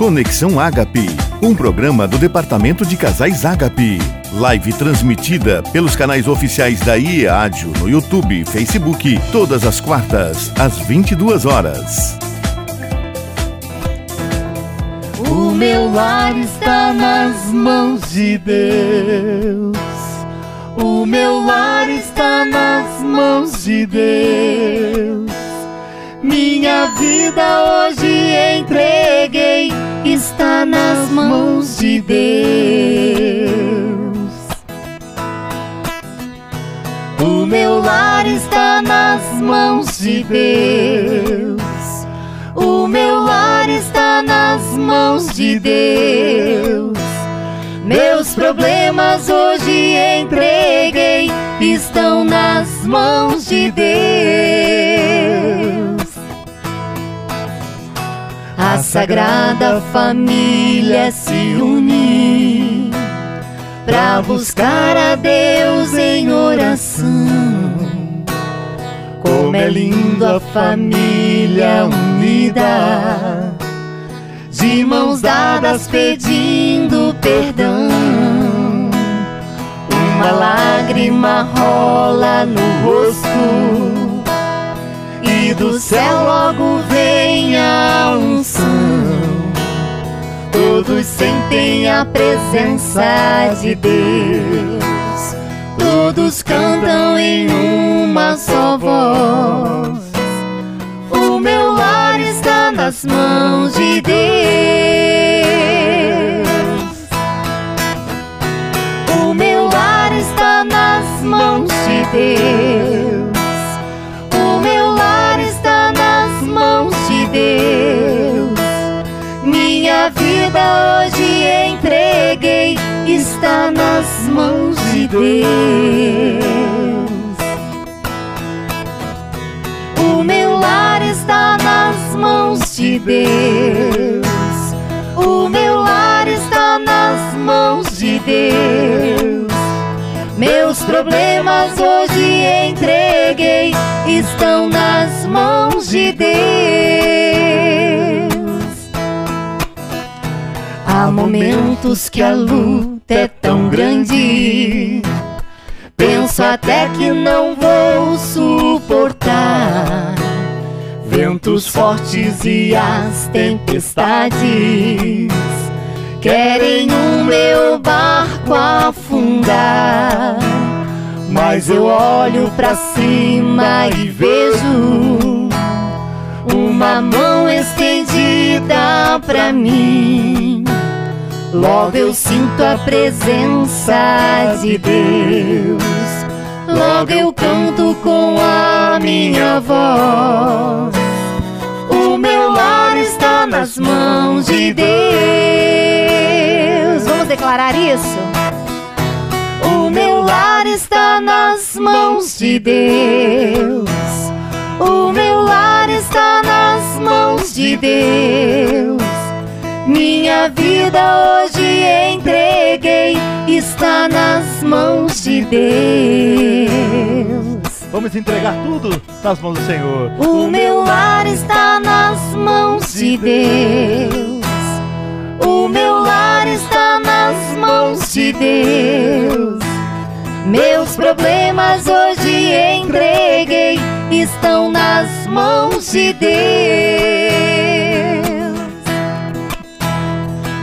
Conexão Ágape, um programa do Departamento de Casais Ágape. Live transmitida pelos canais oficiais da IEADIO no YouTube e Facebook, todas as quartas, às 22 horas. O meu lar está nas mãos de Deus. O meu lar está nas mãos de Deus. Minha vida hoje entreguei, está nas mãos de Deus. O meu lar está nas mãos de Deus. O meu lar está nas mãos de Deus. Meus problemas hoje entreguei, estão nas mãos de Deus a Sagrada Família se unir para buscar a Deus em oração. Como é lindo a família unida, de mãos dadas pedindo perdão. Uma lágrima rola no rosto e do céu logo unção. Todos sentem a presença de Deus. Todos cantam em uma só voz. O meu lar está nas mãos de Deus. Hoje entreguei, está nas mãos de Deus. O meu lar está nas mãos de Deus. O meu lar está nas mãos de Deus. Meus problemas hoje entreguei, estão nas mãos de Deus. Há momentos que a luta é tão grande. Penso até que não vou suportar ventos fortes e as tempestades querem o meu barco afundar. Mas eu olho para cima e vejo uma mão estendida para mim Logo eu sinto a presença de Deus. Logo eu canto com a minha voz. O meu lar está nas mãos de Deus. Vamos declarar isso? O meu lar está nas mãos de Deus. O meu lar está nas mãos de Deus. Minha vida hoje entreguei, está nas mãos de Deus. Vamos entregar tudo nas mãos do Senhor. O meu lar está nas mãos de Deus. O meu lar está nas mãos de Deus. Meus problemas hoje entreguei, estão nas mãos de Deus.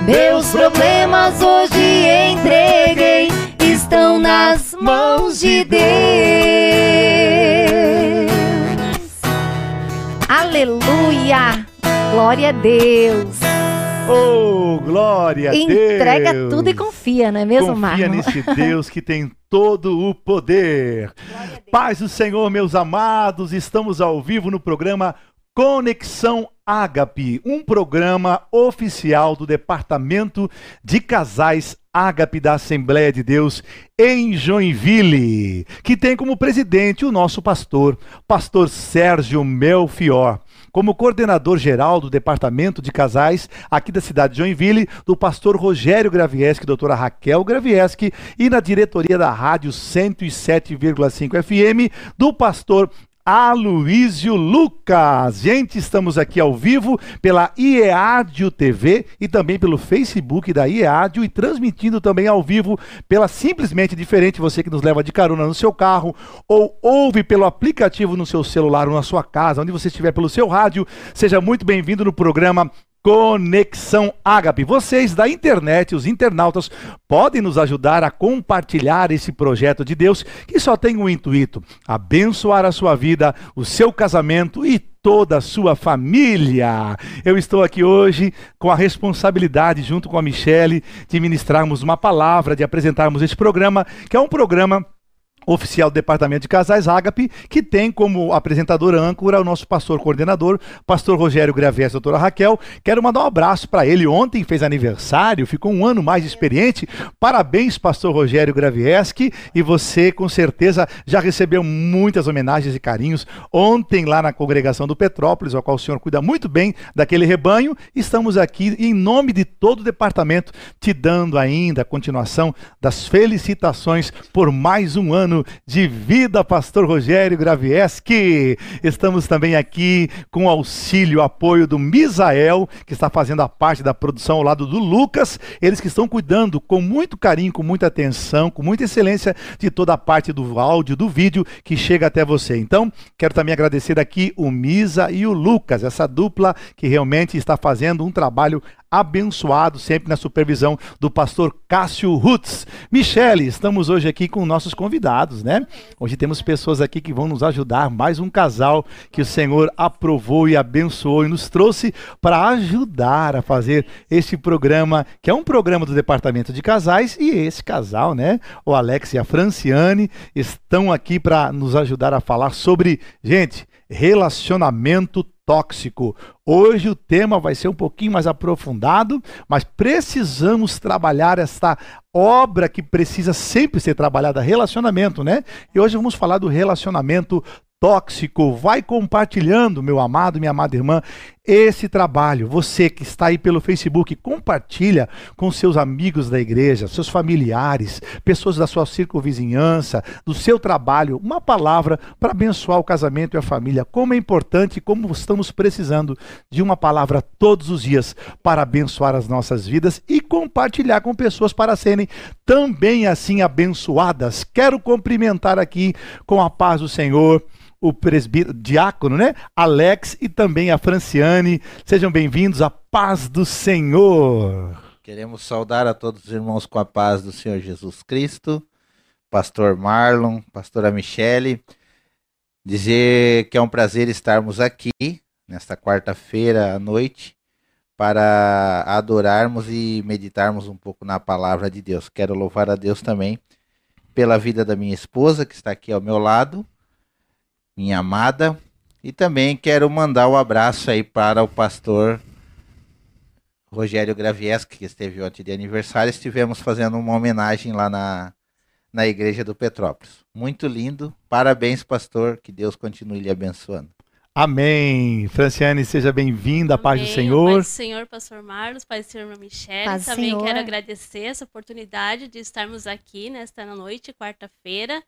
Meus problemas hoje entreguei, estão nas mãos de Deus. Aleluia! Glória a Deus. Oh, glória a Deus! Entrega tudo e confia, não é mesmo, Confia Marlon? nesse Deus que tem todo o poder. Paz do Senhor, meus amados, estamos ao vivo no programa Conexão Ágape, um programa oficial do Departamento de Casais Ágape da Assembleia de Deus em Joinville, que tem como presidente o nosso pastor, pastor Sérgio Melfior. Como coordenador geral do Departamento de Casais aqui da cidade de Joinville, do pastor Rogério Gravieski, doutora Raquel Gravieski, e na diretoria da Rádio 107,5 FM, do pastor Aloísio Lucas. Gente, estamos aqui ao vivo pela IEADIO TV e também pelo Facebook da IEADIO e transmitindo também ao vivo pela Simplesmente Diferente, você que nos leva de carona no seu carro ou ouve pelo aplicativo no seu celular ou na sua casa, onde você estiver pelo seu rádio. Seja muito bem-vindo no programa Conexão Ágape. Vocês da internet, os internautas, podem nos ajudar a compartilhar esse projeto de Deus que só tem um intuito: abençoar a sua vida, o seu casamento e toda a sua família. Eu estou aqui hoje com a responsabilidade, junto com a Michele, de ministrarmos uma palavra, de apresentarmos esse programa, que é um programa oficial do Departamento de Casais Ágape, que tem como apresentador âncora o nosso pastor coordenador, pastor Rogério Graves, doutora Raquel. Quero mandar um abraço para ele. Ontem fez aniversário, ficou um ano mais experiente. Parabéns, pastor Rogério Gravieski. E você, com certeza, já recebeu muitas homenagens e carinhos ontem lá na congregação do Petrópolis, ao qual o senhor cuida muito bem daquele rebanho. Estamos aqui em nome de todo o departamento, te dando ainda a continuação das felicitações por mais um ano ano de vida, Pastor Rogério Gravieski. Estamos também aqui com auxílio, apoio do Misael, que está fazendo a parte da produção ao lado do Lucas. Eles que estão cuidando com muito carinho, com muita atenção, com muita excelência de toda a parte do áudio, do vídeo que chega até você. Então, quero também agradecer aqui o Misa e o Lucas, essa dupla que realmente está fazendo um trabalho abençoado, sempre na supervisão do pastor Cássio Rutz. Michele, estamos hoje aqui com nossos convidados, né? Hoje temos pessoas aqui que vão nos ajudar, mais um casal que o Senhor aprovou e abençoou e nos trouxe para ajudar a fazer este programa, que é um programa do Departamento de Casais, e esse casal, né? O Alex e a Franciane estão aqui para nos ajudar a falar sobre, gente, relacionamento tóxico. Hoje o tema vai ser um pouquinho mais aprofundado, mas precisamos trabalhar esta obra que precisa sempre ser trabalhada, relacionamento, né? E hoje vamos falar do relacionamento tóxico. Vai compartilhando, meu amado, minha amada irmã, esse trabalho. Você que está aí pelo Facebook, compartilha com seus amigos da igreja, seus familiares, pessoas da sua circunvizinhança, do seu trabalho, uma palavra para abençoar o casamento e a família. Como é importante, como estamos precisando de uma palavra todos os dias para abençoar as nossas vidas e compartilhar com pessoas para serem também assim abençoadas. Quero cumprimentar aqui com a paz do Senhor o presbítero, diácono, né? Alex e também a Franciane. Sejam bem-vindos à paz do Senhor. Queremos saudar a todos os irmãos com a paz do Senhor Jesus Cristo, pastor Marlon, pastora Michele. Dizer que é um prazer estarmos aqui nesta quarta-feira à noite para adorarmos e meditarmos um pouco na palavra de Deus. Quero louvar a Deus também pela vida da minha esposa que está aqui ao meu lado minha amada. E também quero mandar um abraço aí para o pastor Rogério Gravieski, que esteve ontem de aniversário. Estivemos fazendo uma homenagem lá na, na igreja do Petrópolis. Muito lindo. Parabéns, pastor. Que Deus continue lhe abençoando. Amém. Franciane, seja bem-vinda, à paz do Senhor. Paz do Senhor, pastor Marlos, paz do Senhor, Michelle. Paz Também Senhor. quero agradecer essa oportunidade de estarmos aqui nesta noite, quarta-feira,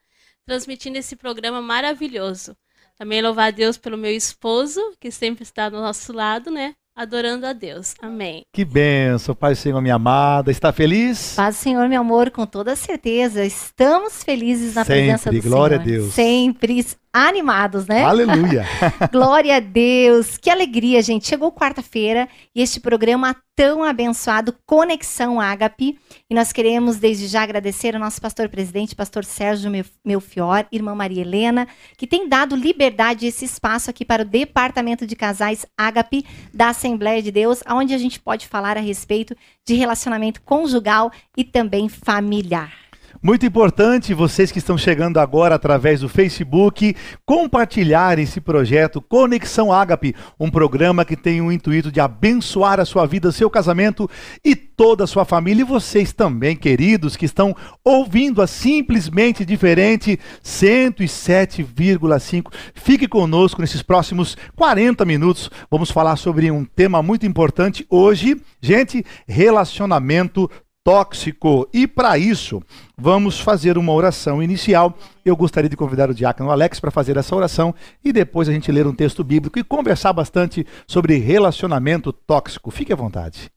transmitindo esse programa maravilhoso. Também louvar a Deus pelo meu esposo, que sempre está do nosso lado, né? Adorando a Deus. Amém. Que benção, Pai do Senhor, minha amada. Está feliz? Paz do Senhor, meu amor, com toda certeza. Estamos felizes na Sempre, presença do glória Senhor. a Deus. Sempre animados, né? Aleluia. Glória a Deus. Que alegria, gente. Chegou quarta-feira e este programa tão abençoado, Conexão Ágape. E nós queremos, desde já, agradecer ao nosso pastor presidente, pastor Sérgio Melfior, irmã Maria Helena, que tem dado liberdade esse espaço aqui para o Departamento de Casais Ágape da Assembleia de Deus, onde a gente pode falar a respeito de relacionamento conjugal e também familiar. Muito importante vocês que estão chegando agora através do Facebook compartilharem esse projeto Conexão Ágape, um programa que tem o intuito de abençoar a sua vida, seu casamento e toda a sua família. E vocês também, queridos, que estão ouvindo a simplesmente diferente 107,5. Fique conosco nesses próximos 40 minutos. Vamos falar sobre um tema muito importante hoje, gente, relacionamento tóxico. E para isso, vamos fazer uma oração inicial. Eu gostaria de convidar o diácono Alex para fazer essa oração e depois a gente ler um texto bíblico e conversar bastante sobre relacionamento tóxico. Fique à vontade.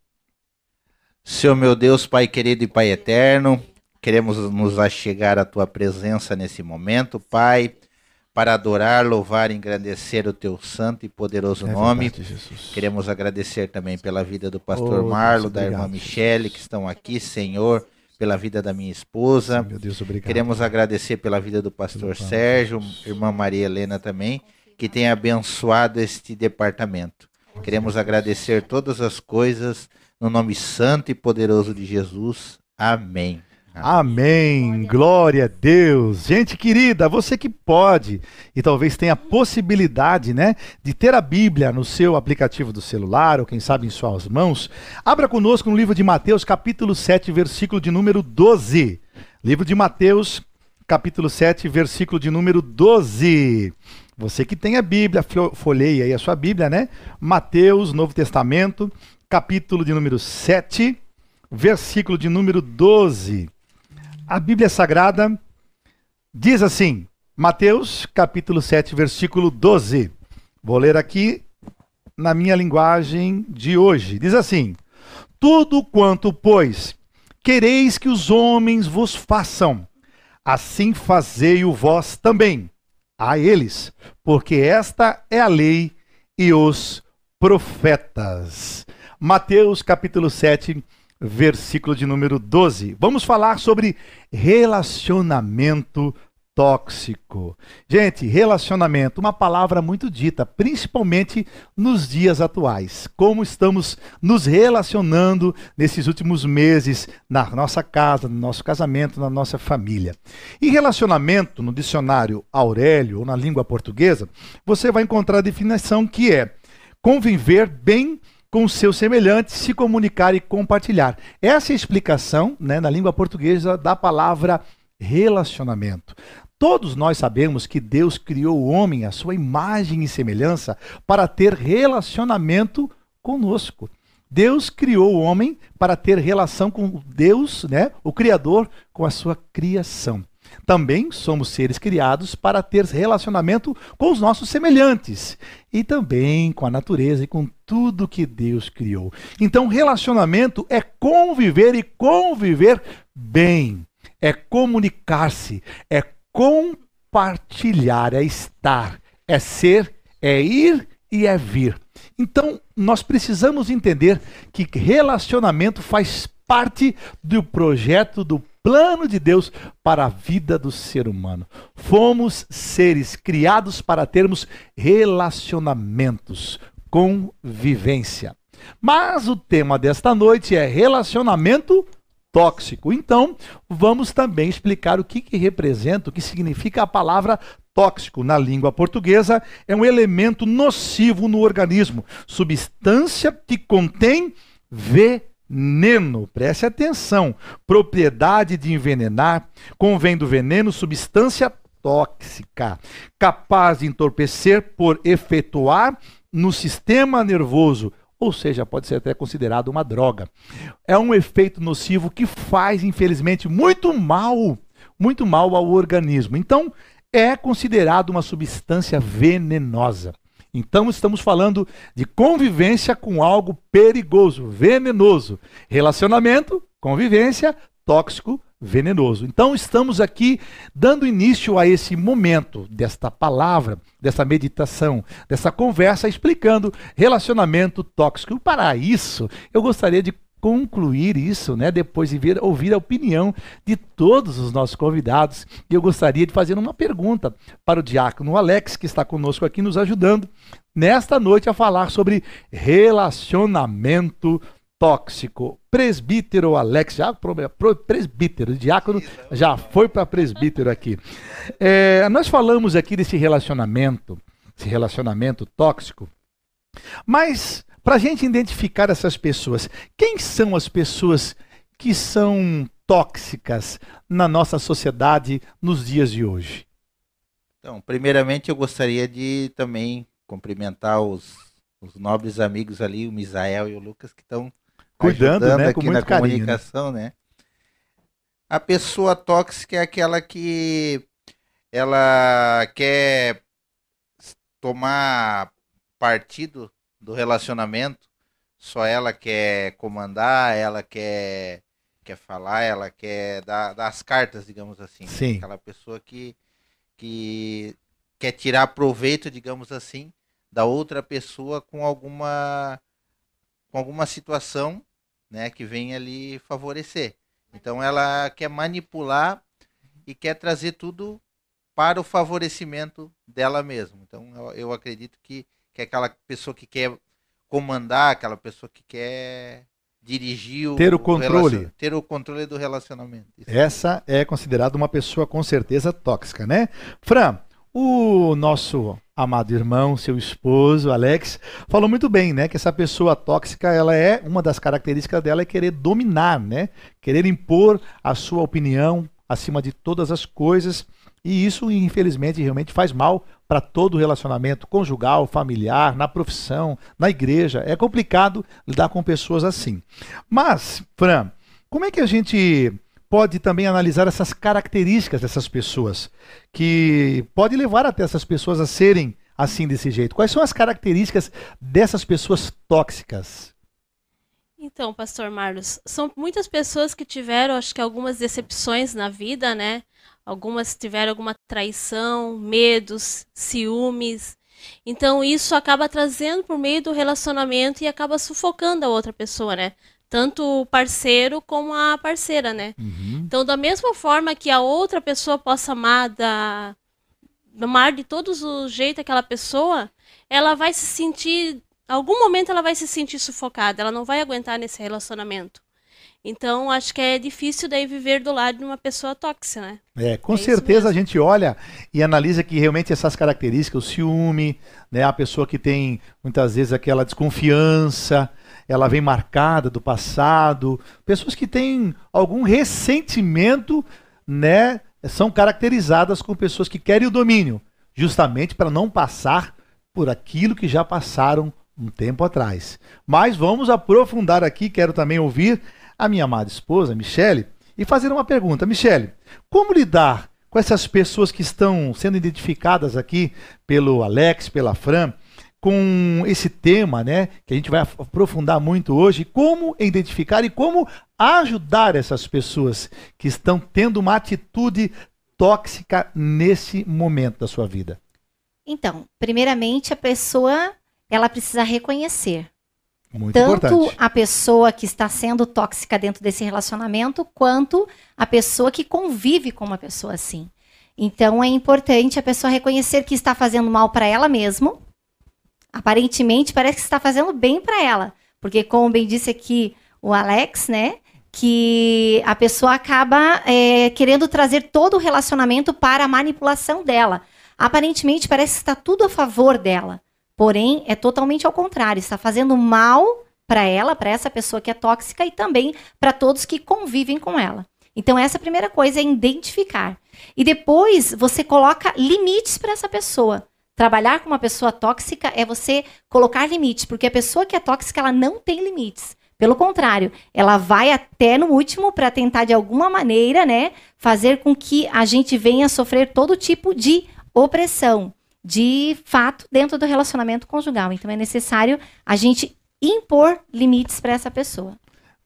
Senhor meu Deus, Pai querido e Pai eterno, queremos nos achegar à tua presença nesse momento, Pai para adorar, louvar e engrandecer o teu santo e poderoso é nome. Verdade, Queremos agradecer também pela vida do pastor oh, Marlo, Deus, da irmã Michele, que estão aqui, Senhor, pela vida da minha esposa. Sim, Deus, Queremos agradecer pela vida do pastor Sérgio, irmã Maria Helena também, que tem abençoado este departamento. Queremos agradecer todas as coisas no nome santo e poderoso de Jesus. Amém. Amém. Glória a Deus. Gente querida, você que pode e talvez tenha a possibilidade, né, de ter a Bíblia no seu aplicativo do celular ou quem sabe em suas mãos, abra conosco no livro de Mateus, capítulo 7, versículo de número 12. Livro de Mateus, capítulo 7, versículo de número 12. Você que tem a Bíblia, folheia aí a sua Bíblia, né? Mateus, Novo Testamento, capítulo de número 7, versículo de número 12. A Bíblia Sagrada diz assim, Mateus capítulo 7, versículo 12. Vou ler aqui na minha linguagem de hoje. Diz assim: Tudo quanto, pois, quereis que os homens vos façam, assim fazei-o vós também a eles, porque esta é a lei e os profetas. Mateus capítulo 7, versículo de número 12. Vamos falar sobre relacionamento tóxico. Gente, relacionamento, uma palavra muito dita, principalmente nos dias atuais. Como estamos nos relacionando nesses últimos meses na nossa casa, no nosso casamento, na nossa família. E relacionamento, no dicionário Aurélio ou na língua portuguesa, você vai encontrar a definição que é conviver bem com seus semelhantes, se comunicar e compartilhar. Essa é a explicação, né, na língua portuguesa, da palavra relacionamento. Todos nós sabemos que Deus criou o homem à sua imagem e semelhança para ter relacionamento conosco. Deus criou o homem para ter relação com Deus, né, o Criador, com a sua criação. Também somos seres criados para ter relacionamento com os nossos semelhantes e também com a natureza e com tudo que Deus criou. Então, relacionamento é conviver e conviver bem, é comunicar-se, é compartilhar, é estar, é ser, é ir e é vir. Então, nós precisamos entender que relacionamento faz parte do projeto do plano de Deus para a vida do ser humano. Fomos seres criados para termos relacionamentos, convivência. Mas o tema desta noite é relacionamento tóxico. Então, vamos também explicar o que, que representa, o que significa a palavra tóxico na língua portuguesa. É um elemento nocivo no organismo, substância que contém veneno veneno, preste atenção, propriedade de envenenar, convém do veneno substância tóxica, capaz de entorpecer por efetuar no sistema nervoso, ou seja, pode ser até considerado uma droga. É um efeito nocivo que faz, infelizmente, muito mal, muito mal ao organismo. Então, é considerado uma substância venenosa. Então estamos falando de convivência com algo perigoso, venenoso. Relacionamento, convivência, tóxico, venenoso. Então estamos aqui dando início a esse momento desta palavra, dessa meditação, dessa conversa explicando relacionamento tóxico. Para isso, eu gostaria de concluir isso, né, depois de ver, ouvir a opinião de todos os nossos convidados. Eu gostaria de fazer uma pergunta para o diácono Alex, que está conosco aqui nos ajudando nesta noite a falar sobre relacionamento tóxico. Presbítero Alex, já presbítero, diácono já foi para presbítero aqui. É, nós falamos aqui desse relacionamento, esse relacionamento tóxico, mas para a gente identificar essas pessoas, quem são as pessoas que são tóxicas na nossa sociedade nos dias de hoje? Então, primeiramente eu gostaria de também cumprimentar os, os nobres amigos ali, o Misael e o Lucas, que estão Cuidando, né, aqui na carinho, né? comunicação, né? A pessoa tóxica é aquela que ela quer tomar partido do relacionamento, só ela quer comandar, ela quer quer falar, ela quer dar, dar as cartas, digamos assim. né? Sim. Aquela pessoa que, que quer tirar proveito, digamos assim, da outra pessoa com alguma com alguma situação, né, que vem ali favorecer. Então ela quer manipular e quer trazer tudo para o favorecimento dela mesma. Então eu, eu acredito que, que é aquela pessoa que quer comandar, aquela pessoa que quer dirigir o Ter o controle. relacion- ter o controle do relacionamento. Isso. Essa é considerada uma pessoa com certeza tóxica, né? Fran, o nosso amado irmão, seu esposo, Alex, falou muito bem, né? Que essa pessoa tóxica, ela é uma das características dela é querer dominar, né? Querer impor a sua opinião acima de todas as coisas. E isso, infelizmente, realmente faz mal para todo o relacionamento conjugal, familiar, na profissão, na igreja. É complicado lidar com pessoas assim. Mas, Fran, como é que a gente pode também analisar essas características dessas pessoas que pode levar até essas pessoas a serem assim desse jeito? Quais são as características dessas pessoas tóxicas? Então, pastor Marlos, são muitas pessoas que tiveram, acho que algumas decepções na vida, né? Algumas tiveram alguma traição, medos, ciúmes. Então, isso acaba trazendo por meio do relacionamento e acaba sufocando a outra pessoa, né? Tanto o parceiro como a parceira, né? Então, da mesma forma que a outra pessoa possa amar da amar de todos os jeitos aquela pessoa, ela vai se sentir, algum momento ela vai se sentir sufocada, ela não vai aguentar nesse relacionamento. Então, acho que é difícil daí viver do lado de uma pessoa tóxica, né? É, com É certeza a gente olha e analisa que realmente essas características, o ciúme, né, a pessoa que tem muitas vezes aquela desconfiança, ela vem marcada do passado, pessoas que têm algum ressentimento, né, são caracterizadas como pessoas que querem o domínio, justamente para não passar por aquilo que já passaram um tempo atrás. Mas vamos aprofundar aqui, quero também ouvir a minha amada esposa, Michele, e fazer uma pergunta. Michele, como lidar com essas pessoas que estão sendo identificadas aqui pelo Alex, pela Fran, com esse tema, né, que a gente vai aprofundar muito hoje, como identificar e como ajudar essas pessoas que estão tendo uma atitude tóxica nesse momento da sua vida. Então, primeiramente, a pessoa ela precisa reconhecer Muito tanto importante. a pessoa que está sendo tóxica dentro desse relacionamento, quanto a pessoa que convive com uma pessoa assim. Então é importante a pessoa reconhecer que está fazendo mal para ela mesmo. Aparentemente parece que está fazendo bem para ela, porque como bem disse aqui o Alex, né, que a pessoa acaba é, querendo trazer todo o relacionamento para a manipulação dela. Aparentemente parece que está tudo a favor dela. Porém, é totalmente ao contrário, está fazendo mal para ela, para essa pessoa que é tóxica e também para todos que convivem com ela. Então, essa é primeira coisa é identificar. E depois você coloca limites para essa pessoa. Trabalhar com uma pessoa tóxica é você colocar limites, porque a pessoa que é tóxica ela não tem limites. Pelo contrário, ela vai até no último para tentar de alguma maneira, né, fazer com que a gente venha sofrer todo tipo de opressão de fato dentro do relacionamento conjugal. Então é necessário a gente impor limites para essa pessoa.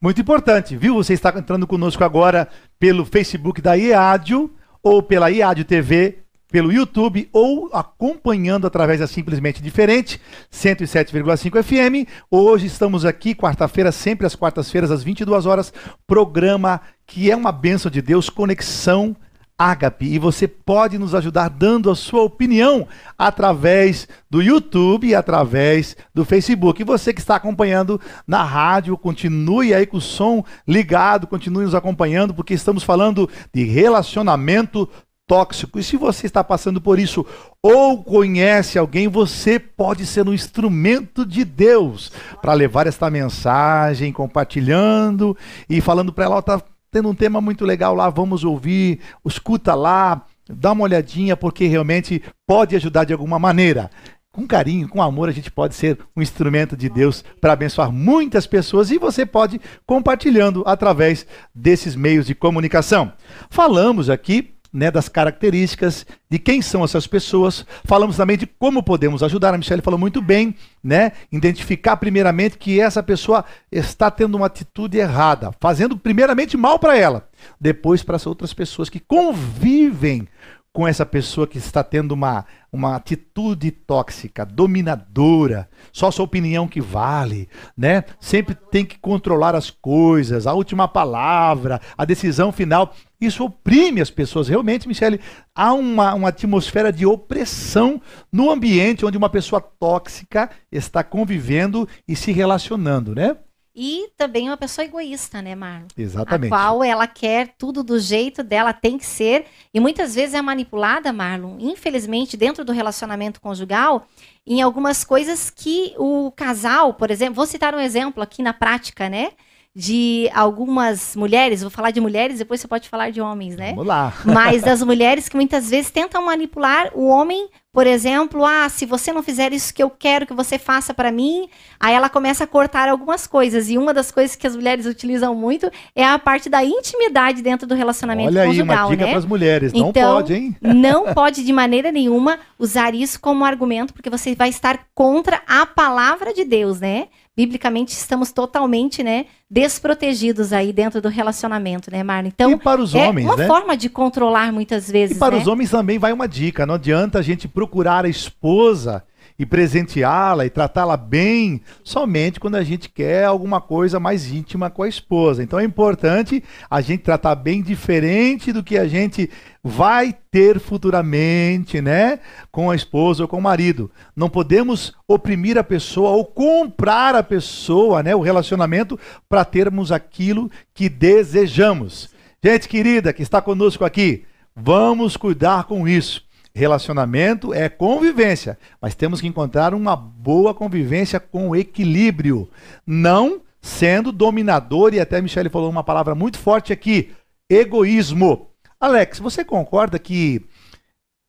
Muito importante, viu? Você está entrando conosco agora pelo Facebook da IADIO ou pela IADIO TV, pelo YouTube ou acompanhando através da Simplesmente Diferente, 107,5 FM. Hoje estamos aqui, quarta-feira, sempre às quartas-feiras, às 22 horas, programa que é uma bênção de Deus, Conexão Ágape e você pode nos ajudar dando a sua opinião através do YouTube e através do Facebook. E você que está acompanhando na rádio, continue aí com o som ligado, continue nos acompanhando, porque estamos falando de relacionamento tóxico. E se você está passando por isso ou conhece alguém, você pode ser um instrumento de Deus para levar esta mensagem, compartilhando e falando para ela, ó, tá tendo um tema muito legal lá, vamos ouvir, escuta lá, dá uma olhadinha, porque realmente pode ajudar de alguma maneira. com carinho, com amor, a gente pode ser um instrumento de Deus para abençoar muitas pessoas e você pode compartilhando através desses meios de comunicação. Falamos aqui né, das características de quem são essas pessoas. Falamos também de como podemos ajudar. A Michelle falou muito bem, né? Identificar primeiramente que essa pessoa está tendo uma atitude errada, fazendo primeiramente mal para ela, depois para as outras pessoas que convivem com essa pessoa que está tendo uma, uma atitude tóxica, dominadora, só sua opinião que vale, né? Sempre tem que controlar as coisas, a última palavra, a decisão final. Isso oprime as pessoas. Realmente, Michele, há uma, uma atmosfera de opressão no ambiente onde uma pessoa tóxica está convivendo e se relacionando, né? E também uma pessoa egoísta, né, Marlon? Exatamente. A qual ela quer tudo do jeito dela, tem que ser. E muitas vezes é manipulada, Marlon, infelizmente, dentro do relacionamento conjugal, em algumas coisas que o casal, por exemplo, vou citar um exemplo aqui na prática, né? de algumas mulheres, vou falar de mulheres, depois você pode falar de homens, né? Vamos lá. Mas das mulheres que muitas vezes tentam manipular o homem, por exemplo, ah, se você não fizer isso que eu quero que você faça para mim, aí ela começa a cortar algumas coisas. E uma das coisas que as mulheres utilizam muito é a parte da intimidade dentro do relacionamento Olha conjugal, aí, uma dica né? para as mulheres, não Então, pode, hein? Não pode de maneira nenhuma usar isso como argumento, porque você vai estar contra a palavra de Deus, né? Biblicamente estamos totalmente, né, desprotegidos aí dentro do relacionamento, né, Marlon? Então, e para os é homens, uma né? forma de controlar muitas vezes, E para né? os homens também vai uma dica: não adianta a gente procurar a esposa e presenteá-la e tratá-la bem somente quando a gente quer alguma coisa mais íntima com a esposa. Então é importante a gente tratar bem diferente do que a gente vai ter futuramente, né, com a esposa ou com o marido. Não podemos oprimir a pessoa ou comprar a pessoa, né, o relacionamento para termos aquilo que desejamos. Gente querida que está conosco aqui, vamos cuidar com isso. Relacionamento é convivência, mas temos que encontrar uma boa convivência com equilíbrio, não sendo dominador, e até a Michelle falou uma palavra muito forte aqui: egoísmo. Alex, você concorda que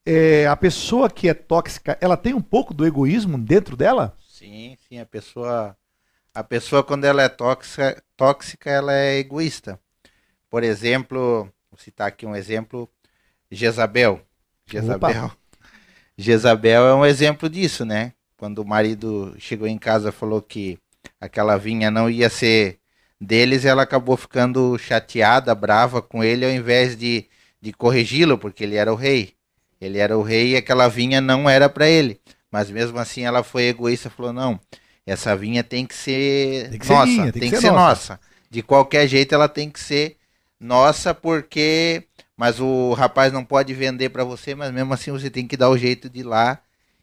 é, a pessoa que é tóxica, ela tem um pouco do egoísmo dentro dela? Sim, sim, a pessoa a pessoa quando ela é tóxica, tóxica ela é egoísta. Por exemplo, vou citar aqui um exemplo, Jezabel. Jezabel. Opa. Jezabel é um exemplo disso, né? Quando o marido chegou em casa e falou que aquela vinha não ia ser deles, ela acabou ficando chateada, brava com ele, ao invés de, de corrigi-lo, porque ele era o rei. Ele era o rei e aquela vinha não era para ele. Mas mesmo assim ela foi egoísta, falou: não, essa vinha tem que ser Tem que ser nossa, minha, tem, que, ser, nossa. nossa. De qualquer jeito ela tem que ser nossa, porque. Mas o rapaz não pode vender para você, mas mesmo assim você tem que dar o jeito de ir lá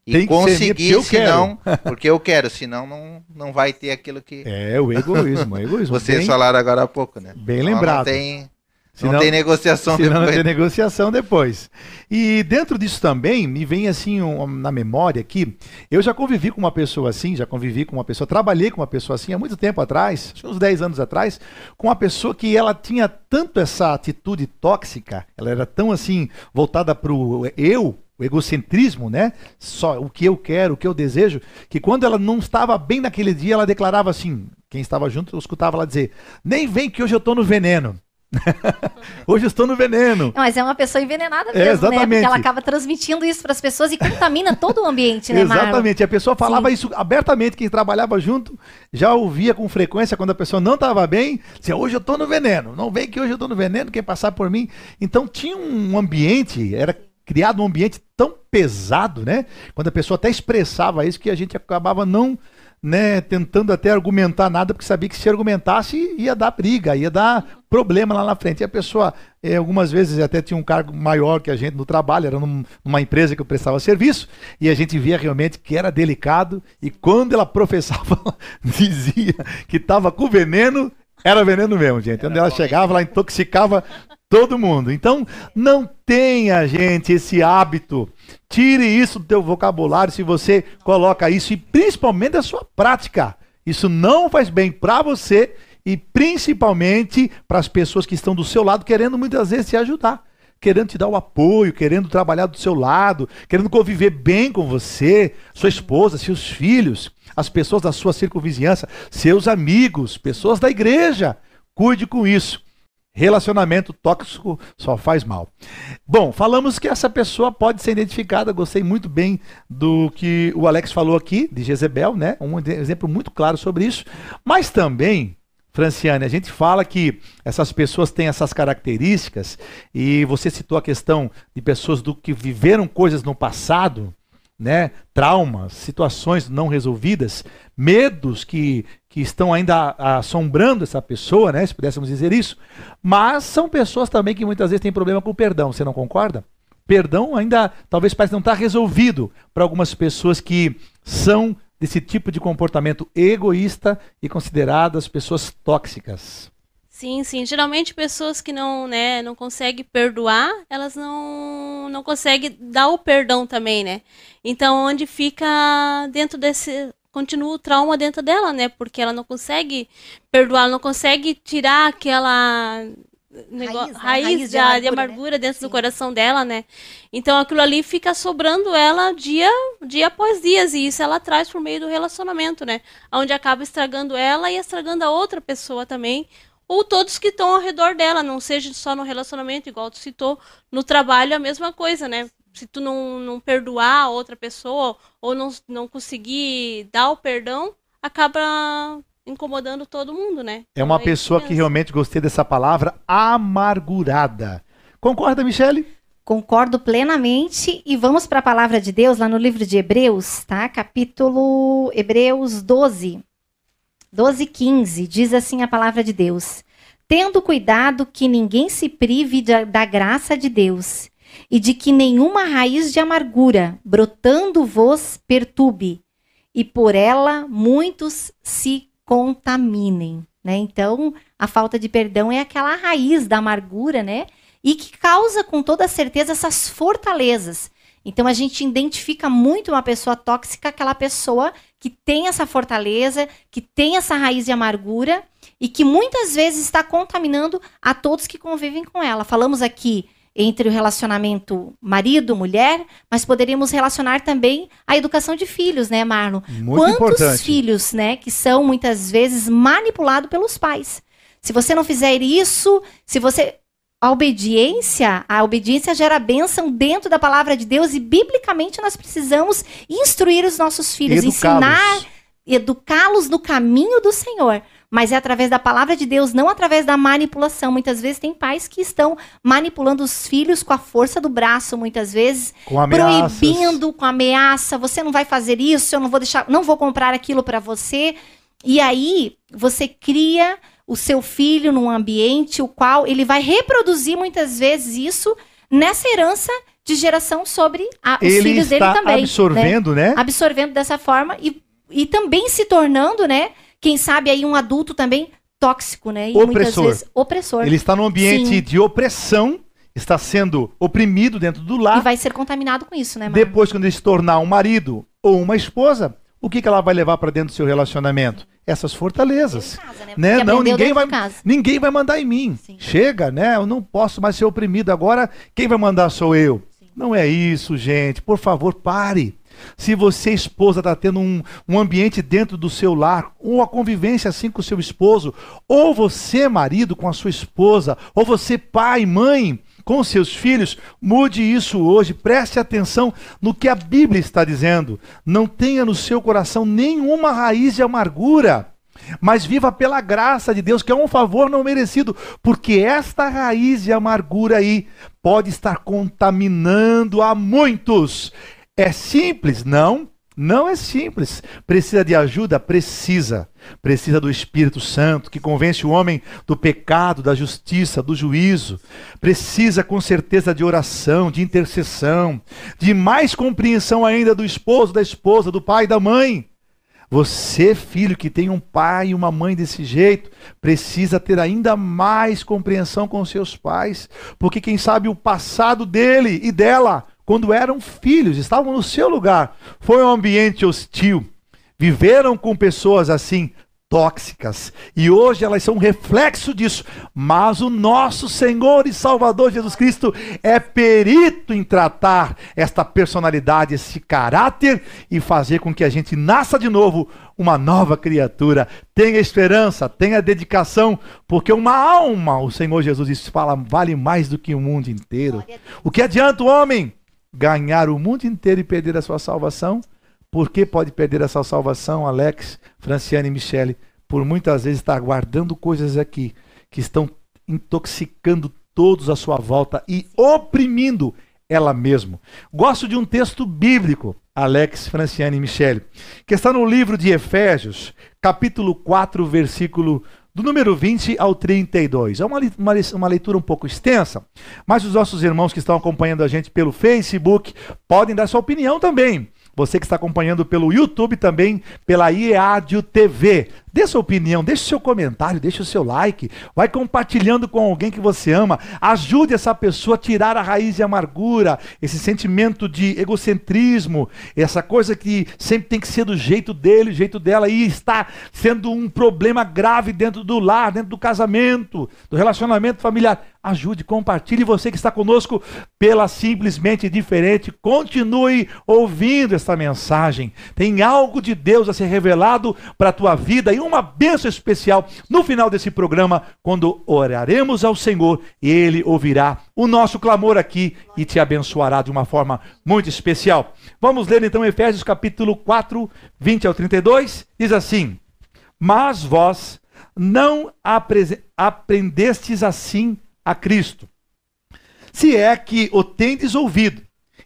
e Tem conseguir, porque senão. Porque eu quero, senão não, não vai ter aquilo que É, o egoísmo, o egoísmo. vocês Bem- falaram agora há pouco, né? Bem Então, lembrado. Não tem, Senão- não tem negociação Senão não depois. tem negociação depois. E dentro disso também, me vem assim um- na memória aqui, eu já convivi com uma pessoa assim, já convivi com uma pessoa, trabalhei com uma pessoa assim há muito tempo atrás, acho que uns 10 anos atrás, com uma pessoa que ela tinha tanto essa atitude tóxica, ela era tão assim, voltada para o eu, o egocentrismo, né? Só o que eu quero, o que eu desejo, que quando ela não estava bem naquele dia, ela declarava assim, quem estava junto, eu escutava ela dizer, nem vem que hoje eu tô no veneno. hoje eu estou no veneno. Mas é uma pessoa envenenada mesmo, né? exatamente. Porque ela acaba transmitindo isso para as pessoas e contamina todo o ambiente, né, Marlon? Exatamente. A pessoa falava isso abertamente, quem trabalhava junto já ouvia com frequência quando a pessoa não estava bem, dizia, hoje eu estou no veneno, não vem que hoje eu estou no veneno, quem passar por mim. Então tinha um ambiente, era criado um ambiente tão pesado, né? Quando a pessoa até expressava isso que a gente acabava não né, tentando até argumentar nada, porque sabia que se argumentasse ia dar briga, ia dar problema lá na frente. E a pessoa, eh, algumas vezes, até tinha um cargo maior que a gente no trabalho, era num- numa empresa que eu prestava serviço, e a gente via realmente que era delicado, e quando ela professava, dizia que estava com veneno, era veneno mesmo, gente. Quando ela chegava, ela intoxicava todo mundo. Então, não tenha, gente, esse hábito. Tire isso do teu vocabulário se você coloca isso e principalmente da sua prática. Isso não faz bem para você e principalmente para as pessoas que estão do seu lado querendo muitas vezes te ajudar. Querendo te dar o apoio, querendo trabalhar do seu lado, querendo conviver bem com você, sua esposa, seus filhos, as pessoas da sua circunvizinhança, seus amigos, pessoas da igreja. Cuide com isso. Relacionamento tóxico só faz mal. Bom, falamos que essa pessoa pode ser identificada. Gostei muito bem do que o Alex falou aqui, de Jezebel, né? Um exemplo muito claro sobre isso. Mas também, Franciane, a gente fala que essas pessoas têm essas características, e você citou a questão de pessoas do que viveram coisas no passado né, traumas, situações não resolvidas, medos que, que estão ainda assombrando essa pessoa, né, se pudéssemos dizer isso, mas são pessoas também que muitas vezes têm problema com o perdão, você não concorda? Perdão ainda talvez parece não estar resolvido para algumas pessoas que são desse tipo de comportamento egoísta e consideradas pessoas tóxicas. Sim, sim. Geralmente pessoas que não, né, não conseguem perdoar, elas não, não conseguem dar o perdão também, né? Então, onde fica dentro desse continua o trauma dentro dela, né? Porque ela não consegue perdoar, não consegue tirar aquela negócio, raiz, né? raiz, de, amargura, de amargura né? dentro Sim. do coração dela, né? Então aquilo ali fica sobrando ela dia, dia após dias e isso ela traz por meio do relacionamento, né? Onde acaba estragando ela e estragando a outra pessoa também, ou todos que estão ao redor dela, não seja só no relacionamento, igual tu citou, no trabalho a mesma coisa, né? Se tu não, não perdoar a outra pessoa ou não, não conseguir dar o perdão, acaba incomodando todo mundo, né? É uma então, pessoa que realmente gostei dessa palavra, amargurada. Concorda, Michele? Concordo plenamente e vamos para a palavra de Deus lá no livro de Hebreus, tá? Capítulo Hebreus 12. 12, 15, diz assim a palavra de Deus: Tendo cuidado que ninguém se prive de, da graça de Deus, e de que nenhuma raiz de amargura brotando vos perturbe, e por ela muitos se contaminem. Né? Então, a falta de perdão é aquela raiz da amargura, né? E que causa com toda certeza essas fortalezas. Então a gente identifica muito uma pessoa tóxica, aquela pessoa que tem essa fortaleza, que tem essa raiz de amargura e que muitas vezes está contaminando a todos que convivem com ela. Falamos aqui entre o relacionamento marido-mulher, mas poderíamos relacionar também a educação de filhos, né, Marlon? Muito Quantos importante. filhos, né, que são muitas vezes manipulados pelos pais? Se você não fizer isso, se você a obediência, a obediência gera bênção dentro da palavra de Deus e biblicamente nós precisamos instruir os nossos filhos, ensinar, educá-los no caminho do Senhor. Mas é através da palavra de Deus, não através da manipulação. Muitas vezes tem pais que estão manipulando os filhos com a força do braço, muitas vezes, com proibindo, com ameaça, você não vai fazer isso, eu não vou deixar, não vou comprar aquilo para você. E aí você cria o seu filho num ambiente o qual ele vai reproduzir muitas vezes isso nessa herança de geração sobre a, os ele filhos dele também. Absorvendo, né? né? Absorvendo dessa forma e, e também se tornando, né? Quem sabe aí um adulto também tóxico, né? E opressor. Vezes, opressor. Ele está num ambiente Sim. de opressão, está sendo oprimido dentro do lar. E vai ser contaminado com isso, né, Marcos? Depois, quando ele se tornar um marido ou uma esposa, o que, que ela vai levar para dentro do seu relacionamento? Essas fortalezas. Casa, né? né? Não, ninguém vai, ninguém vai mandar em mim. Sim. Chega, né? Eu não posso mais ser oprimido. Agora, quem vai mandar sou eu. Sim. Não é isso, gente. Por favor, pare. Se você, esposa, está tendo um, um ambiente dentro do seu lar, ou a convivência assim com o seu esposo, ou você, marido, com a sua esposa, ou você, pai, mãe, com seus filhos, mude isso hoje, preste atenção no que a Bíblia está dizendo. Não tenha no seu coração nenhuma raiz de amargura, mas viva pela graça de Deus, que é um favor não merecido, porque esta raiz de amargura aí pode estar contaminando a muitos. É simples? Não. Não é simples. Precisa de ajuda? Precisa. Precisa do Espírito Santo que convence o homem do pecado, da justiça, do juízo. Precisa com certeza de oração, de intercessão, de mais compreensão ainda do esposo, da esposa, do pai da mãe. Você, filho que tem um pai e uma mãe desse jeito, precisa ter ainda mais compreensão com seus pais, porque quem sabe o passado dele e dela quando eram filhos, estavam no seu lugar. Foi um ambiente hostil. Viveram com pessoas assim, tóxicas. E hoje elas são um reflexo disso. Mas o nosso Senhor e Salvador Jesus Cristo é perito em tratar esta personalidade, esse caráter e fazer com que a gente nasça de novo uma nova criatura. Tenha esperança, tenha dedicação, porque uma alma, o Senhor Jesus fala, vale mais do que o mundo inteiro. O que adianta o homem ganhar o mundo inteiro e perder a sua salvação? Por que pode perder essa salvação, Alex, Franciane e Michele? Por muitas vezes estar guardando coisas aqui que estão intoxicando todos à sua volta e oprimindo ela mesma. Gosto de um texto bíblico, Alex, Franciane e Michele, que está no livro de Efésios, capítulo 4, versículo do número 20 ao 32. É uma, uma, uma leitura um pouco extensa, mas os nossos irmãos que estão acompanhando a gente pelo Facebook podem dar sua opinião também. Você que está acompanhando pelo YouTube também, pela IEADIO TV. Dê sua opinião, deixe seu comentário, deixe o seu like, vai compartilhando com alguém que você ama, ajude essa pessoa a tirar a raiz de amargura, esse sentimento de egocentrismo, essa coisa que sempre tem que ser do jeito dele, do jeito dela, e está sendo um problema grave dentro do lar, dentro do casamento, do relacionamento familiar. Ajude, compartilhe. Você que está conosco pela simplesmente diferente, continue ouvindo esta mensagem. Tem algo de Deus a ser revelado para a tua vida e uma bênção especial no final desse programa, quando oraremos ao Senhor e Ele ouvirá o nosso clamor aqui e te abençoará de uma forma muito especial. Vamos ler então Efésios capítulo 4, 20 ao 32. Diz assim: Mas vós não aprendestes assim a Cristo, se é que o tendes ouvido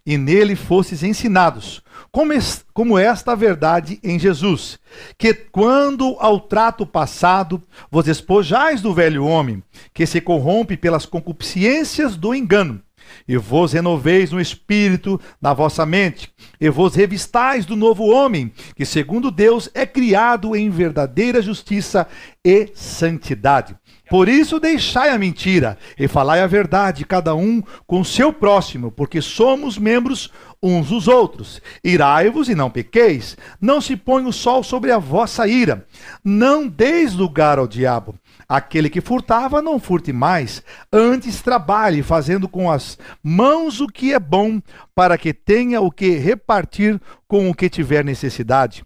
e nele fostes ensinados como, como esta verdade em Jesus, que quando ao trato passado vos despojais do velho homem, que se corrompe pelas concupiscências do engano, e vos renoveis no espírito da vossa mente, e vos revistais do novo homem, que segundo Deus é criado em verdadeira justiça e santidade. Por isso deixai a mentira e falai a verdade, cada um com seu próximo, porque somos membros uns dos outros. Irai-vos e não pequeis. Não se põe o sol sobre a vossa ira. Não deis lugar ao diabo. Aquele que furtava, não furte mais. Antes trabalhe, fazendo com as mãos o que é bom, para que tenha o que repartir com o que tiver necessidade.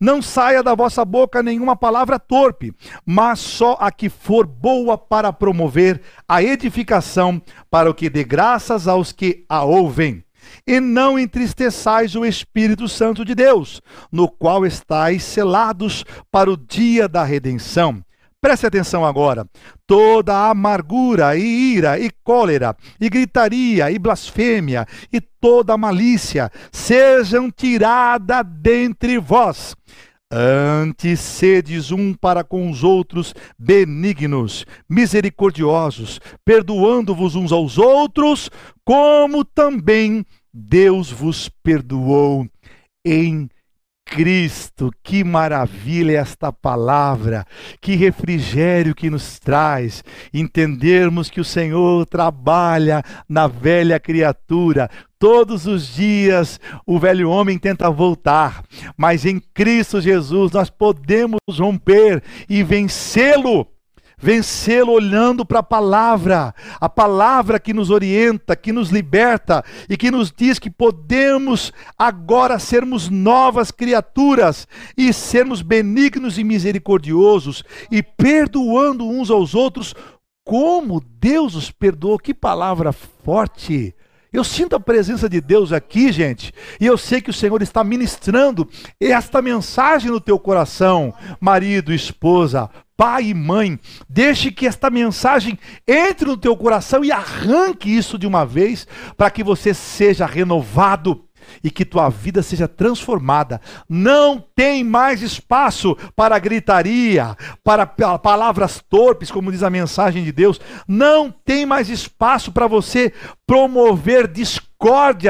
Não saia da vossa boca nenhuma palavra torpe, mas só a que for boa para promover a edificação, para o que dê graças aos que a ouvem. E não entristeçais o Espírito Santo de Deus, no qual estáis selados para o dia da redenção. Preste atenção agora. Toda amargura e ira e cólera e gritaria e blasfêmia e toda malícia sejam tirada dentre vós. Antes sedes um para com os outros benignos, misericordiosos, perdoando-vos uns aos outros, como também Deus vos perdoou em Cristo, que maravilha esta palavra, que refrigério que nos traz, entendermos que o Senhor trabalha na velha criatura. Todos os dias o velho homem tenta voltar, mas em Cristo Jesus nós podemos romper e vencê-lo vencê-lo olhando para a palavra, a palavra que nos orienta, que nos liberta e que nos diz que podemos agora sermos novas criaturas e sermos benignos e misericordiosos e perdoando uns aos outros como Deus os perdoou. Que palavra forte! Eu sinto a presença de Deus aqui, gente, e eu sei que o Senhor está ministrando esta mensagem no teu coração, marido, esposa, pai e mãe. Deixe que esta mensagem entre no teu coração e arranque isso de uma vez, para que você seja renovado e que tua vida seja transformada. Não tem mais espaço para gritaria, para palavras torpes, como diz a mensagem de Deus. Não tem mais espaço para você promover discórdia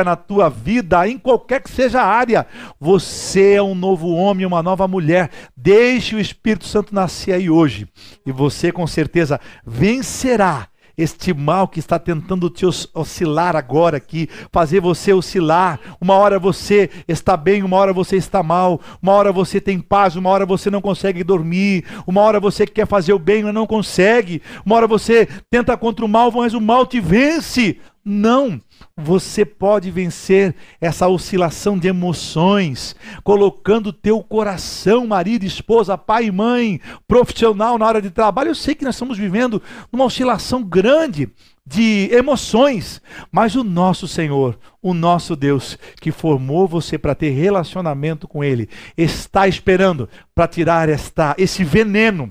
na tua vida, em qualquer que seja a área. Você é um novo homem, uma nova mulher. Deixe o Espírito Santo nascer aí hoje. E você com certeza vencerá este mal que está tentando te oscilar agora aqui, fazer você oscilar. Uma hora você está bem, uma hora você está mal, uma hora você tem paz, uma hora você não consegue dormir, uma hora você quer fazer o bem, mas não consegue, uma hora você tenta contra o mal, mas o mal te vence. Não, você pode vencer essa oscilação de emoções, colocando teu coração, marido, esposa, pai e mãe, profissional na hora de trabalho. Eu sei que nós estamos vivendo numa oscilação grande de emoções, mas o nosso Senhor, o nosso Deus, que formou você para ter relacionamento com Ele, está esperando para tirar esta, esse veneno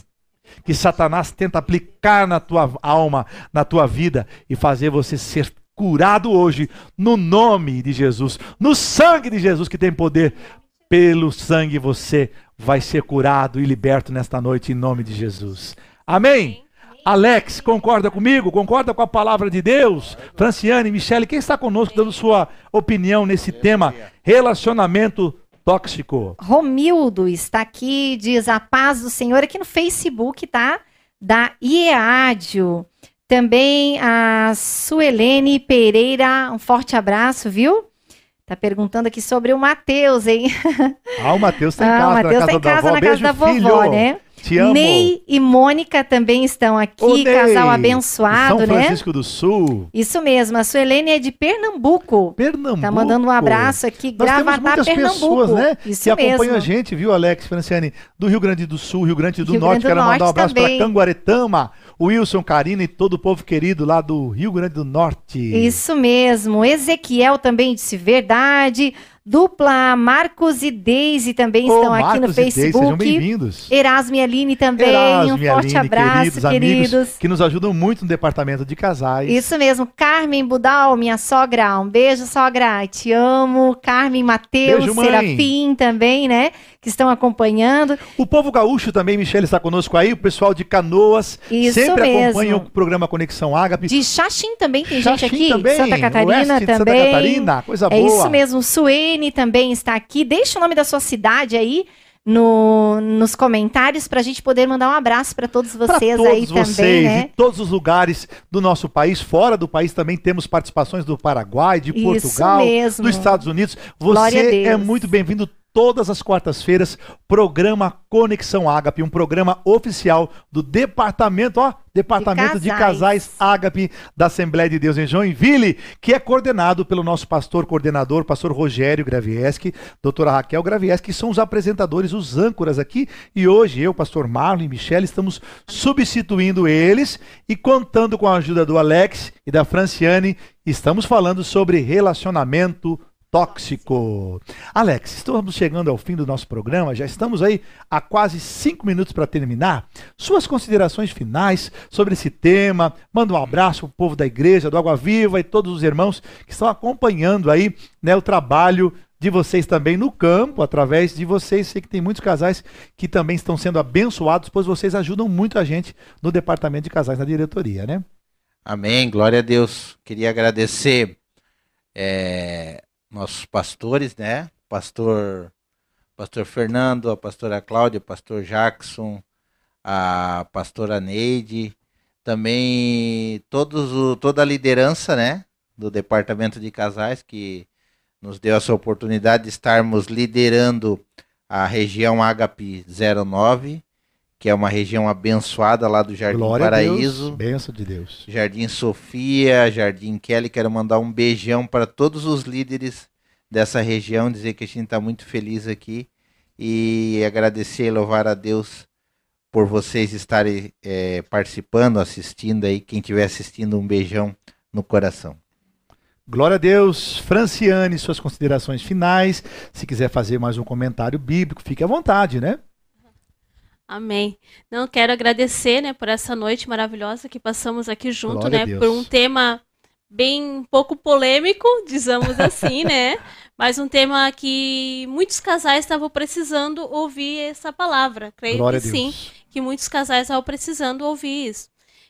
que Satanás tenta aplicar na tua alma, na tua vida e fazer você ser curado hoje, no nome de Jesus, no sangue de Jesus que tem poder. Pelo sangue você vai ser curado e liberto nesta noite em nome de Jesus. Amém? Alex, concorda comigo? Concorda com a palavra de Deus? Franciane, Michele, quem está conosco dando sua opinião nesse tema? Relacionamento tóxico. Romildo está aqui, diz a paz do Senhor aqui no Facebook, tá? Da IEADIO. Também a Suelene Pereira, um forte abraço, viu? Tá perguntando aqui sobre o Matheus, hein? Ah, o Matheus tá em ah, casa, o Matheus na tá casa em casa da avó. na casa Beijo, da vovó, filho. né? Te amo. Ney e Mônica também estão Ô, aqui, Ney, casal abençoado, São né? Francisco do Sul. Isso mesmo, a Suelene é de Pernambuco. Pernambuco. Tá mandando um abraço aqui, Nós temos Gravatá, muitas Pernambuco. pessoas, né, Isso que acompanham mesmo. a gente, viu, Alex Franciane? Do Rio Grande do Sul, Rio Grande do Rio Norte. Grande do Quero mandar um Norte abraço para. Canguaretama, Wilson, Karina e todo o povo querido lá do Rio Grande do Norte. Isso mesmo. Ezequiel também disse verdade. Dupla Marcos e Deise também Ô, estão aqui no Marcos e Deise, Sejam Facebook. bem-vindos. Erasmo e Aline também. Erasmo um forte Aline, abraço, queridos, queridos. amigos que nos ajudam muito no departamento de casais. Isso mesmo. Carmen Budal, minha sogra. Um beijo, sogra. Te amo. Carmen mãe. Serafim também, né? Que estão acompanhando. O povo gaúcho também, Michele está conosco aí, o pessoal de Canoas, Isso sempre mesmo. acompanha o programa Conexão Ágape. De Xaxim também tem Xaxim gente aqui. também, Santa Catarina oeste de Santa também. Catarina, coisa É boa. isso mesmo. Suene também está aqui. Deixa o nome da sua cidade aí no, nos comentários para a gente poder mandar um abraço para todos vocês todos aí vocês, também, em né? todos os lugares do nosso país, fora do país também temos participações do Paraguai, de Isso Portugal, mesmo. dos Estados Unidos. Você é muito bem-vindo todas as quartas-feiras, programa Conexão Ágape, um programa oficial do departamento, ó, Departamento de casais. Casais Ágape da Assembleia de Deus em Joinville, que é coordenado pelo nosso pastor coordenador, pastor Rogério Gravieski, doutora Raquel Gravieski, que são os apresentadores, os âncoras aqui, e hoje eu, pastor Marlon e Michele, estamos substituindo eles e contando com a ajuda do Alex e da Franciane, estamos falando sobre relacionamento tóxico. Alex, estamos chegando ao fim do nosso programa, já estamos aí há quase cinco minutos para terminar. Suas considerações finais sobre esse tema, manda um abraço para o povo da igreja, do Água Viva e todos os irmãos que estão acompanhando aí né, o trabalho de vocês também no campo, através de vocês. Sei que tem muitos casais que também estão sendo abençoados, pois vocês ajudam muito a gente no departamento de casais na diretoria, né? Amém, glória a Deus. Queria agradecer é, nossos pastores, né? Pastor, pastor Fernando, a pastora Cláudia, pastor Jackson, a pastora Neide, também todos o, toda a liderança, né? Do departamento de casais que nos deu essa oportunidade de estarmos liderando a região Agape 09, que é uma região abençoada lá do Jardim Glória Paraíso. Benção de Deus. Jardim Sofia, Jardim Kelly, quero mandar um beijão para todos os líderes dessa região, dizer que a gente está muito feliz aqui e agradecer e louvar a Deus por vocês estarem eh, participando, assistindo aí. Quem estiver assistindo, um beijão no coração. Glória a Deus. Franciane, suas considerações finais. Se quiser fazer mais um comentário bíblico, fique à vontade, né? Amém. Não quero agradecer, né, por essa noite maravilhosa que passamos aqui junto, Glória né, por um tema bem um pouco polêmico, dizemos assim, né? Mas um tema que muitos casais estavam precisando ouvir essa palavra. Creio Glória que sim, que muitos casais estavam precisando ouvir isso.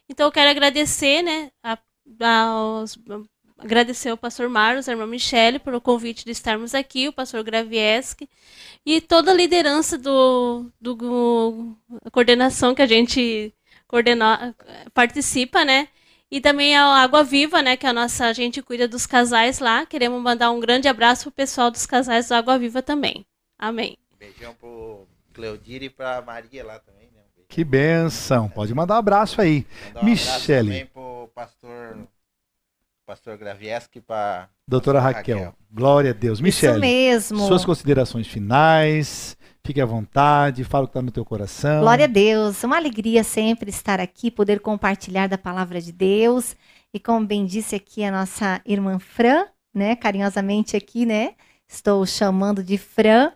Então eu quero agradecer, né, a, aos, agradecer ao pastor Marlos, a irmã Michele, pelo convite de estarmos aqui, o pastor Gravieski e toda a liderança do, do, do- a coordenação que a gente coordena, participa, né? E também a Água Viva, né, que é a nossa a gente cuida dos casais lá. Queremos mandar um grande abraço pro pessoal dos casais do Água Viva também. Amém. Beijão pro Cleodir e pra Maria lá também, né? Um. Que benção. Pode mandar um abraço aí. Mandar um abraço Michele. também pro pastor, pastor Gravieski pra Doutora pastora Raquel. Glória a Deus. Isso Michele, mesmo. suas considerações finais. Fique à vontade, fala o que está no teu coração. Glória a Deus. Uma alegria sempre estar aqui, poder compartilhar da palavra de Deus. E como bem disse aqui a nossa irmã Fran, né, carinhosamente aqui, né, estou chamando de Fran,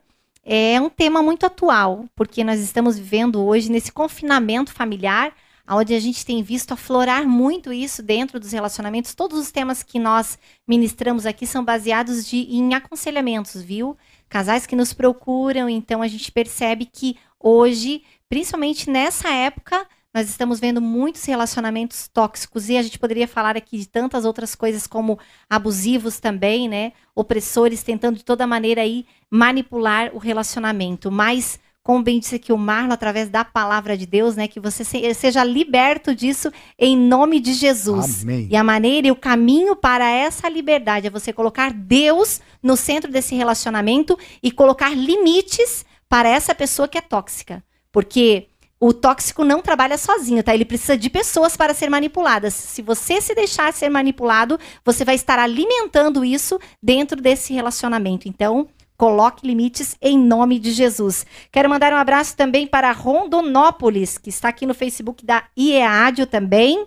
é um tema muito atual, porque nós estamos vivendo hoje nesse confinamento familiar, onde a gente tem visto aflorar muito isso dentro dos relacionamentos. Todos os temas que nós ministramos aqui são baseados de, em aconselhamentos, viu? Casais que nos procuram, então a gente percebe que hoje, principalmente nessa época, nós estamos vendo muitos relacionamentos tóxicos e a gente poderia falar aqui de tantas outras coisas como abusivos também, né? Opressores tentando de toda maneira aí manipular o relacionamento. Mas, como bem disse aqui o Marlon, através da palavra de Deus, né? Que você se- seja liberto disso em nome de Jesus. Amém. E a maneira e o caminho para essa liberdade é você colocar Deus no centro desse relacionamento e colocar limites para essa pessoa que é tóxica. Porque o tóxico não trabalha sozinho, tá? Ele precisa de pessoas para ser manipuladas. Se você se deixar ser manipulado, você vai estar alimentando isso dentro desse relacionamento. Então, coloque limites em nome de Jesus. Quero mandar um abraço também para Rondonópolis, que está aqui no Facebook da IEADIO também.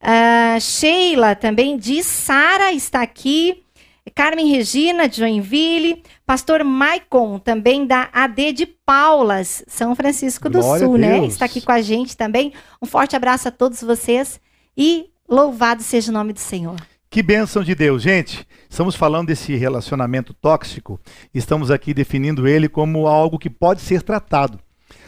Ah, Sheila também diz, Sara está aqui. Carmen Regina, de Joinville. Pastor Maicon, também da AD de Paulas, São Francisco do Glória Sul, né? Está aqui com a gente também. Um forte abraço a todos vocês e louvado seja o nome do Senhor. Que bênção de Deus, gente. Estamos falando desse relacionamento tóxico. Estamos aqui definindo ele como algo que pode ser tratado.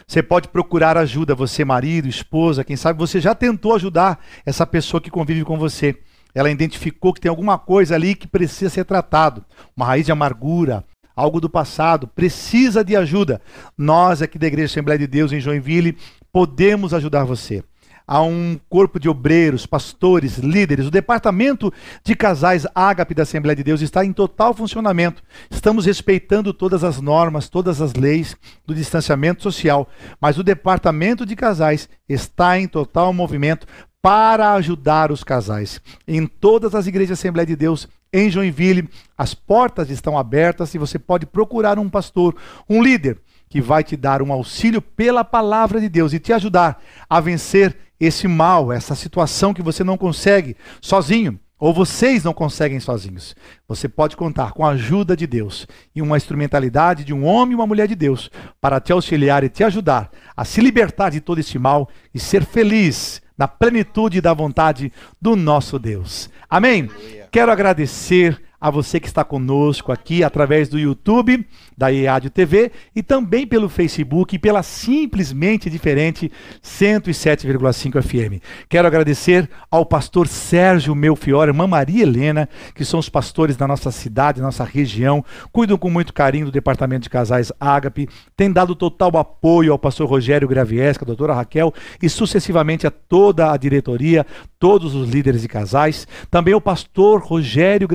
Você pode procurar ajuda, você, marido, esposa, quem sabe você já tentou ajudar essa pessoa que convive com você. Ela identificou que tem alguma coisa ali que precisa ser tratado, uma raiz de amargura, algo do passado, precisa de ajuda. Nós aqui da Igreja Assembleia de Deus em Joinville podemos ajudar você. Há um corpo de obreiros, pastores, líderes. O departamento de casais Ágape da Assembleia de Deus está em total funcionamento. Estamos respeitando todas as normas, todas as leis do distanciamento social. Mas o departamento de casais está em total movimento para ajudar os casais. Em todas as igrejas Assembleia de Deus em Joinville, as portas estão abertas e você pode procurar um pastor, um líder que vai te dar um auxílio pela palavra de Deus e te ajudar a vencer esse mal, essa situação que você não consegue sozinho, ou vocês não conseguem sozinhos. Você pode contar com a ajuda de Deus e uma instrumentalidade de um homem e uma mulher de Deus para te auxiliar e te ajudar a se libertar de todo esse mal e ser feliz na plenitude da vontade do nosso Deus. Amém? Quero agradecer a você que está conosco aqui através do YouTube, da EAD TV e também pelo Facebook e pela simplesmente diferente 107,5 FM. Quero agradecer ao pastor Sérgio Melfior, irmã Maria Helena, que são os pastores da nossa cidade, nossa região, cuidam com muito carinho do departamento de casais Ágape, têm dado total apoio ao pastor Rogério Graviesca, doutora Raquel e sucessivamente a toda a diretoria, todos os líderes de casais, também o pastor Rogério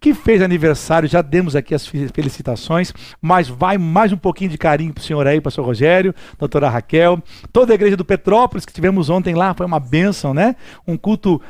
Que fez aniversário, já demos aqui as fe- felicitações, mas vai mais um pouquinho de carinho pro senhor aí, pastor Rogério, doutora Raquel, toda a igreja do Petrópolis que tivemos ontem lá, foi uma bênção, né? Um culto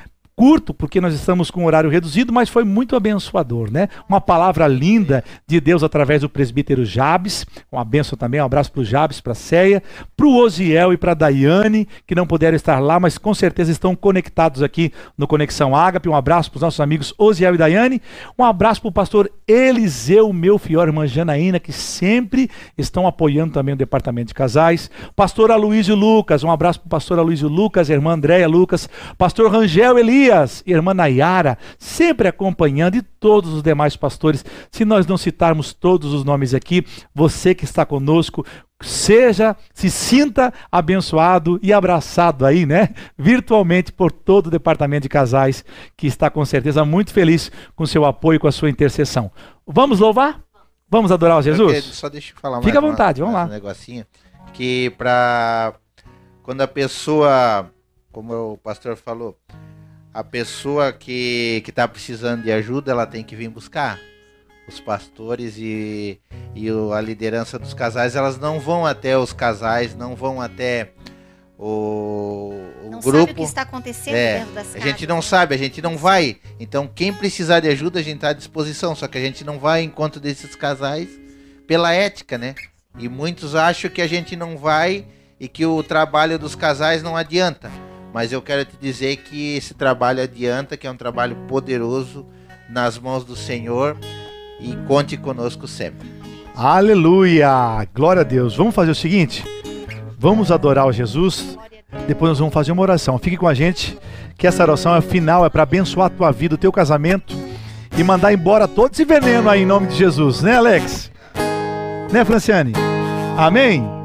curto, porque nós estamos com um horário reduzido, mas foi muito abençoador, né? Uma palavra linda de Deus através do presbítero Jabes, uma benção também, um abraço para o Jabes, para a Ceia, para o Osiel e para a Daiane, que não puderam estar lá, mas com certeza estão conectados aqui no Conexão Ágape, um abraço para os nossos amigos Osiel e Daiane, um abraço para o pastor Eliseu Melfior, irmã Janaína, que sempre estão apoiando também o departamento de casais, pastor Aloysio Lucas, um abraço para o pastor Aloysio Lucas, irmã Andréia Lucas, pastor Rangel Elias, irmã Nayara, sempre acompanhando, e todos os demais pastores. Se nós não citarmos todos os nomes aqui, você que está conosco, seja, se sinta abençoado e abraçado aí, né? Virtualmente por todo o departamento de casais, que está com certeza muito feliz com seu apoio, com a sua intercessão. Vamos louvar? Vamos adorar o Jesus? só deixa eu falar Fica à uma- vontade, vamos mais lá. Um negocinho. Que pra. Quando a pessoa. Como o pastor falou. A pessoa que está precisando de ajuda, ela tem que vir buscar. Os pastores e, e o, a liderança dos casais, elas não vão até os casais, não vão até o, o Não grupo. sabe o que está acontecendo É, dentro das A casas. gente não sabe, a gente não vai. Então, quem precisar de ajuda, a gente está à disposição. Só que a gente não vai em encontro desses casais pela ética, né? E muitos acham que a gente não vai e que o trabalho dos casais não adianta. Mas eu quero te dizer que esse trabalho adianta, que é um trabalho poderoso nas mãos do Senhor. E conte conosco sempre. Aleluia! Glória a Deus. Vamos fazer o seguinte? Vamos adorar o Jesus. Depois nós vamos fazer uma oração. Fique com a gente, que essa oração é final, é para abençoar a tua vida, o teu casamento e mandar embora todo esse veneno aí em nome de Jesus, né, Alex? Né, Franciane? Amém?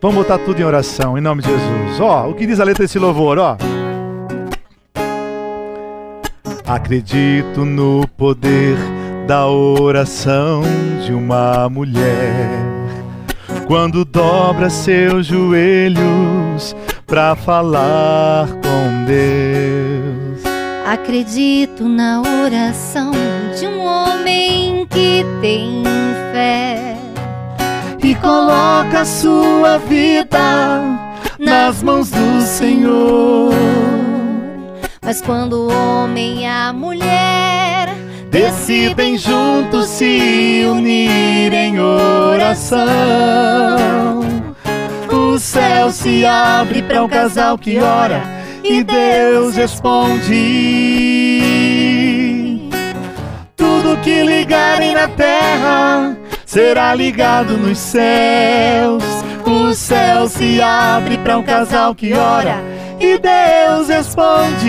Vamos botar tudo em oração em nome de Jesus. Ó, o que diz a letra desse louvor, ó. Acredito no poder da oração de uma mulher quando dobra seus joelhos pra falar com Deus. Acredito na oração de um homem que tem fé E coloca sua vida nas mãos do Senhor. Mas quando o homem e a mulher Decidem juntos se unir em oração. O céu se abre para um casal que ora e Deus responde. Tudo que ligarem na terra será ligado nos céus. O céu se abre para um casal que ora e Deus responde.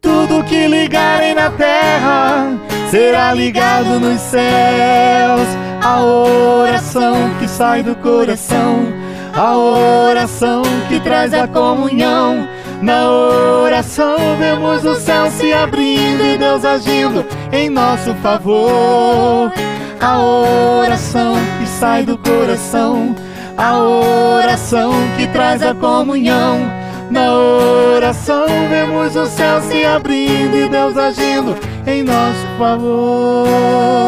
Tudo que ligarem na terra será ligado nos céus. A oração que sai do coração, a oração que traz a comunhão. Na oração vemos o céu se abrindo e Deus agindo em nosso favor. A oração que sai do coração, a oração que traz a comunhão. Na oração vemos o céu se abrindo e Deus agindo em nosso favor.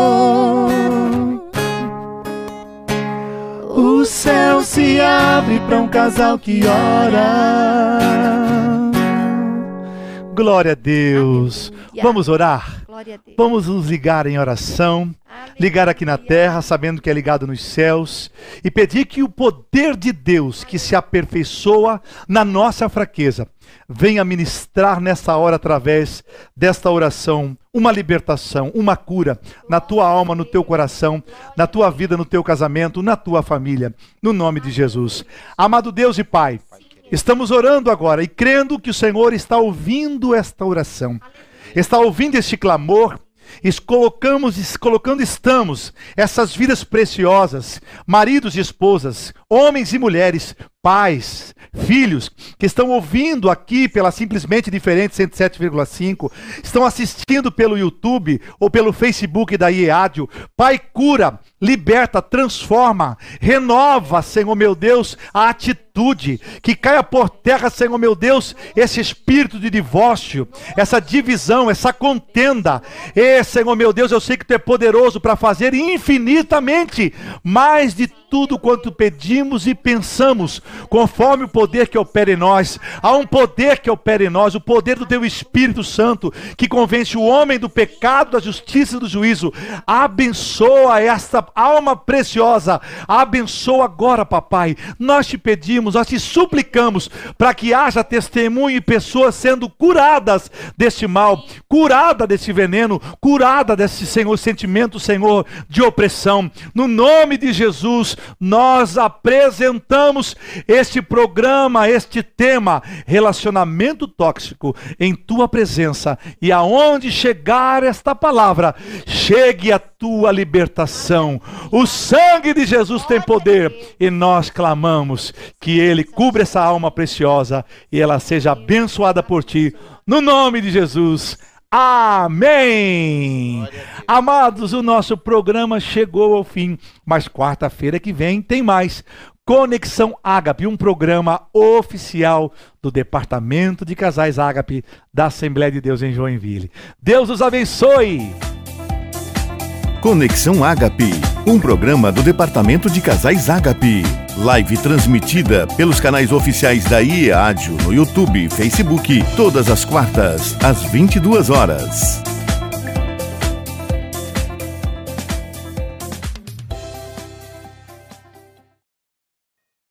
Céu se abre para um casal que ora. Glória a Deus. Aleluia. Vamos orar? Vamos nos ligar em oração, ligar aqui na terra, sabendo que é ligado nos céus, e pedir que o poder de Deus, que se aperfeiçoa na nossa fraqueza, venha ministrar nessa hora através desta oração uma libertação, uma cura na tua alma, no teu coração, na tua vida, no teu casamento, na tua família, no nome de Jesus. Amado Deus e Pai, estamos orando agora e crendo que o Senhor está ouvindo esta oração, está ouvindo este clamor. Colocamos, colocando estamos essas vidas preciosas, maridos e esposas, homens e mulheres, pais, filhos, que estão ouvindo aqui pela simplesmente diferente 107,5, estão assistindo pelo YouTube ou pelo Facebook da IEADIO. Pai, cura, liberta, transforma, renova, Senhor meu Deus, a atitude, que caia por terra, Senhor meu Deus, esse espírito de divórcio, essa divisão, essa contenda. E, Senhor meu Deus, eu sei que Tu é poderoso para fazer infinitamente mais de tudo quanto pedimos e pensamos, conforme o poder que opera em nós. Há um poder que opera em nós, o poder do Teu Espírito Santo, que convence o homem do pecado, da justiça e do juízo. Abençoa esta alma preciosa. Abençoa agora, papai. Nós te pedimos, nós te suplicamos para que haja testemunho e pessoas sendo curadas deste mal, curada desse veneno, curada desse Senhor sentimento, Senhor, de opressão. No nome de Jesus, nós apresentamos este programa, este tema, relacionamento tóxico, em tua presença. E aonde chegar esta palavra, chegue a tua libertação. O sangue de Jesus tem poder e nós clamamos que ele cubra essa alma preciosa e ela seja abençoada por ti. No nome de Jesus. Amém! Amados, o nosso programa chegou ao fim, mas quarta-feira que vem tem mais. Conexão Ágape, um programa oficial do Departamento de Casais Ágape da Assembleia de Deus em Joinville. Deus os abençoe! Conexão Ágape, um programa do Departamento de Casais Ágape. Live transmitida pelos canais oficiais da IEADIO no YouTube e Facebook, todas as quartas, às 22 horas.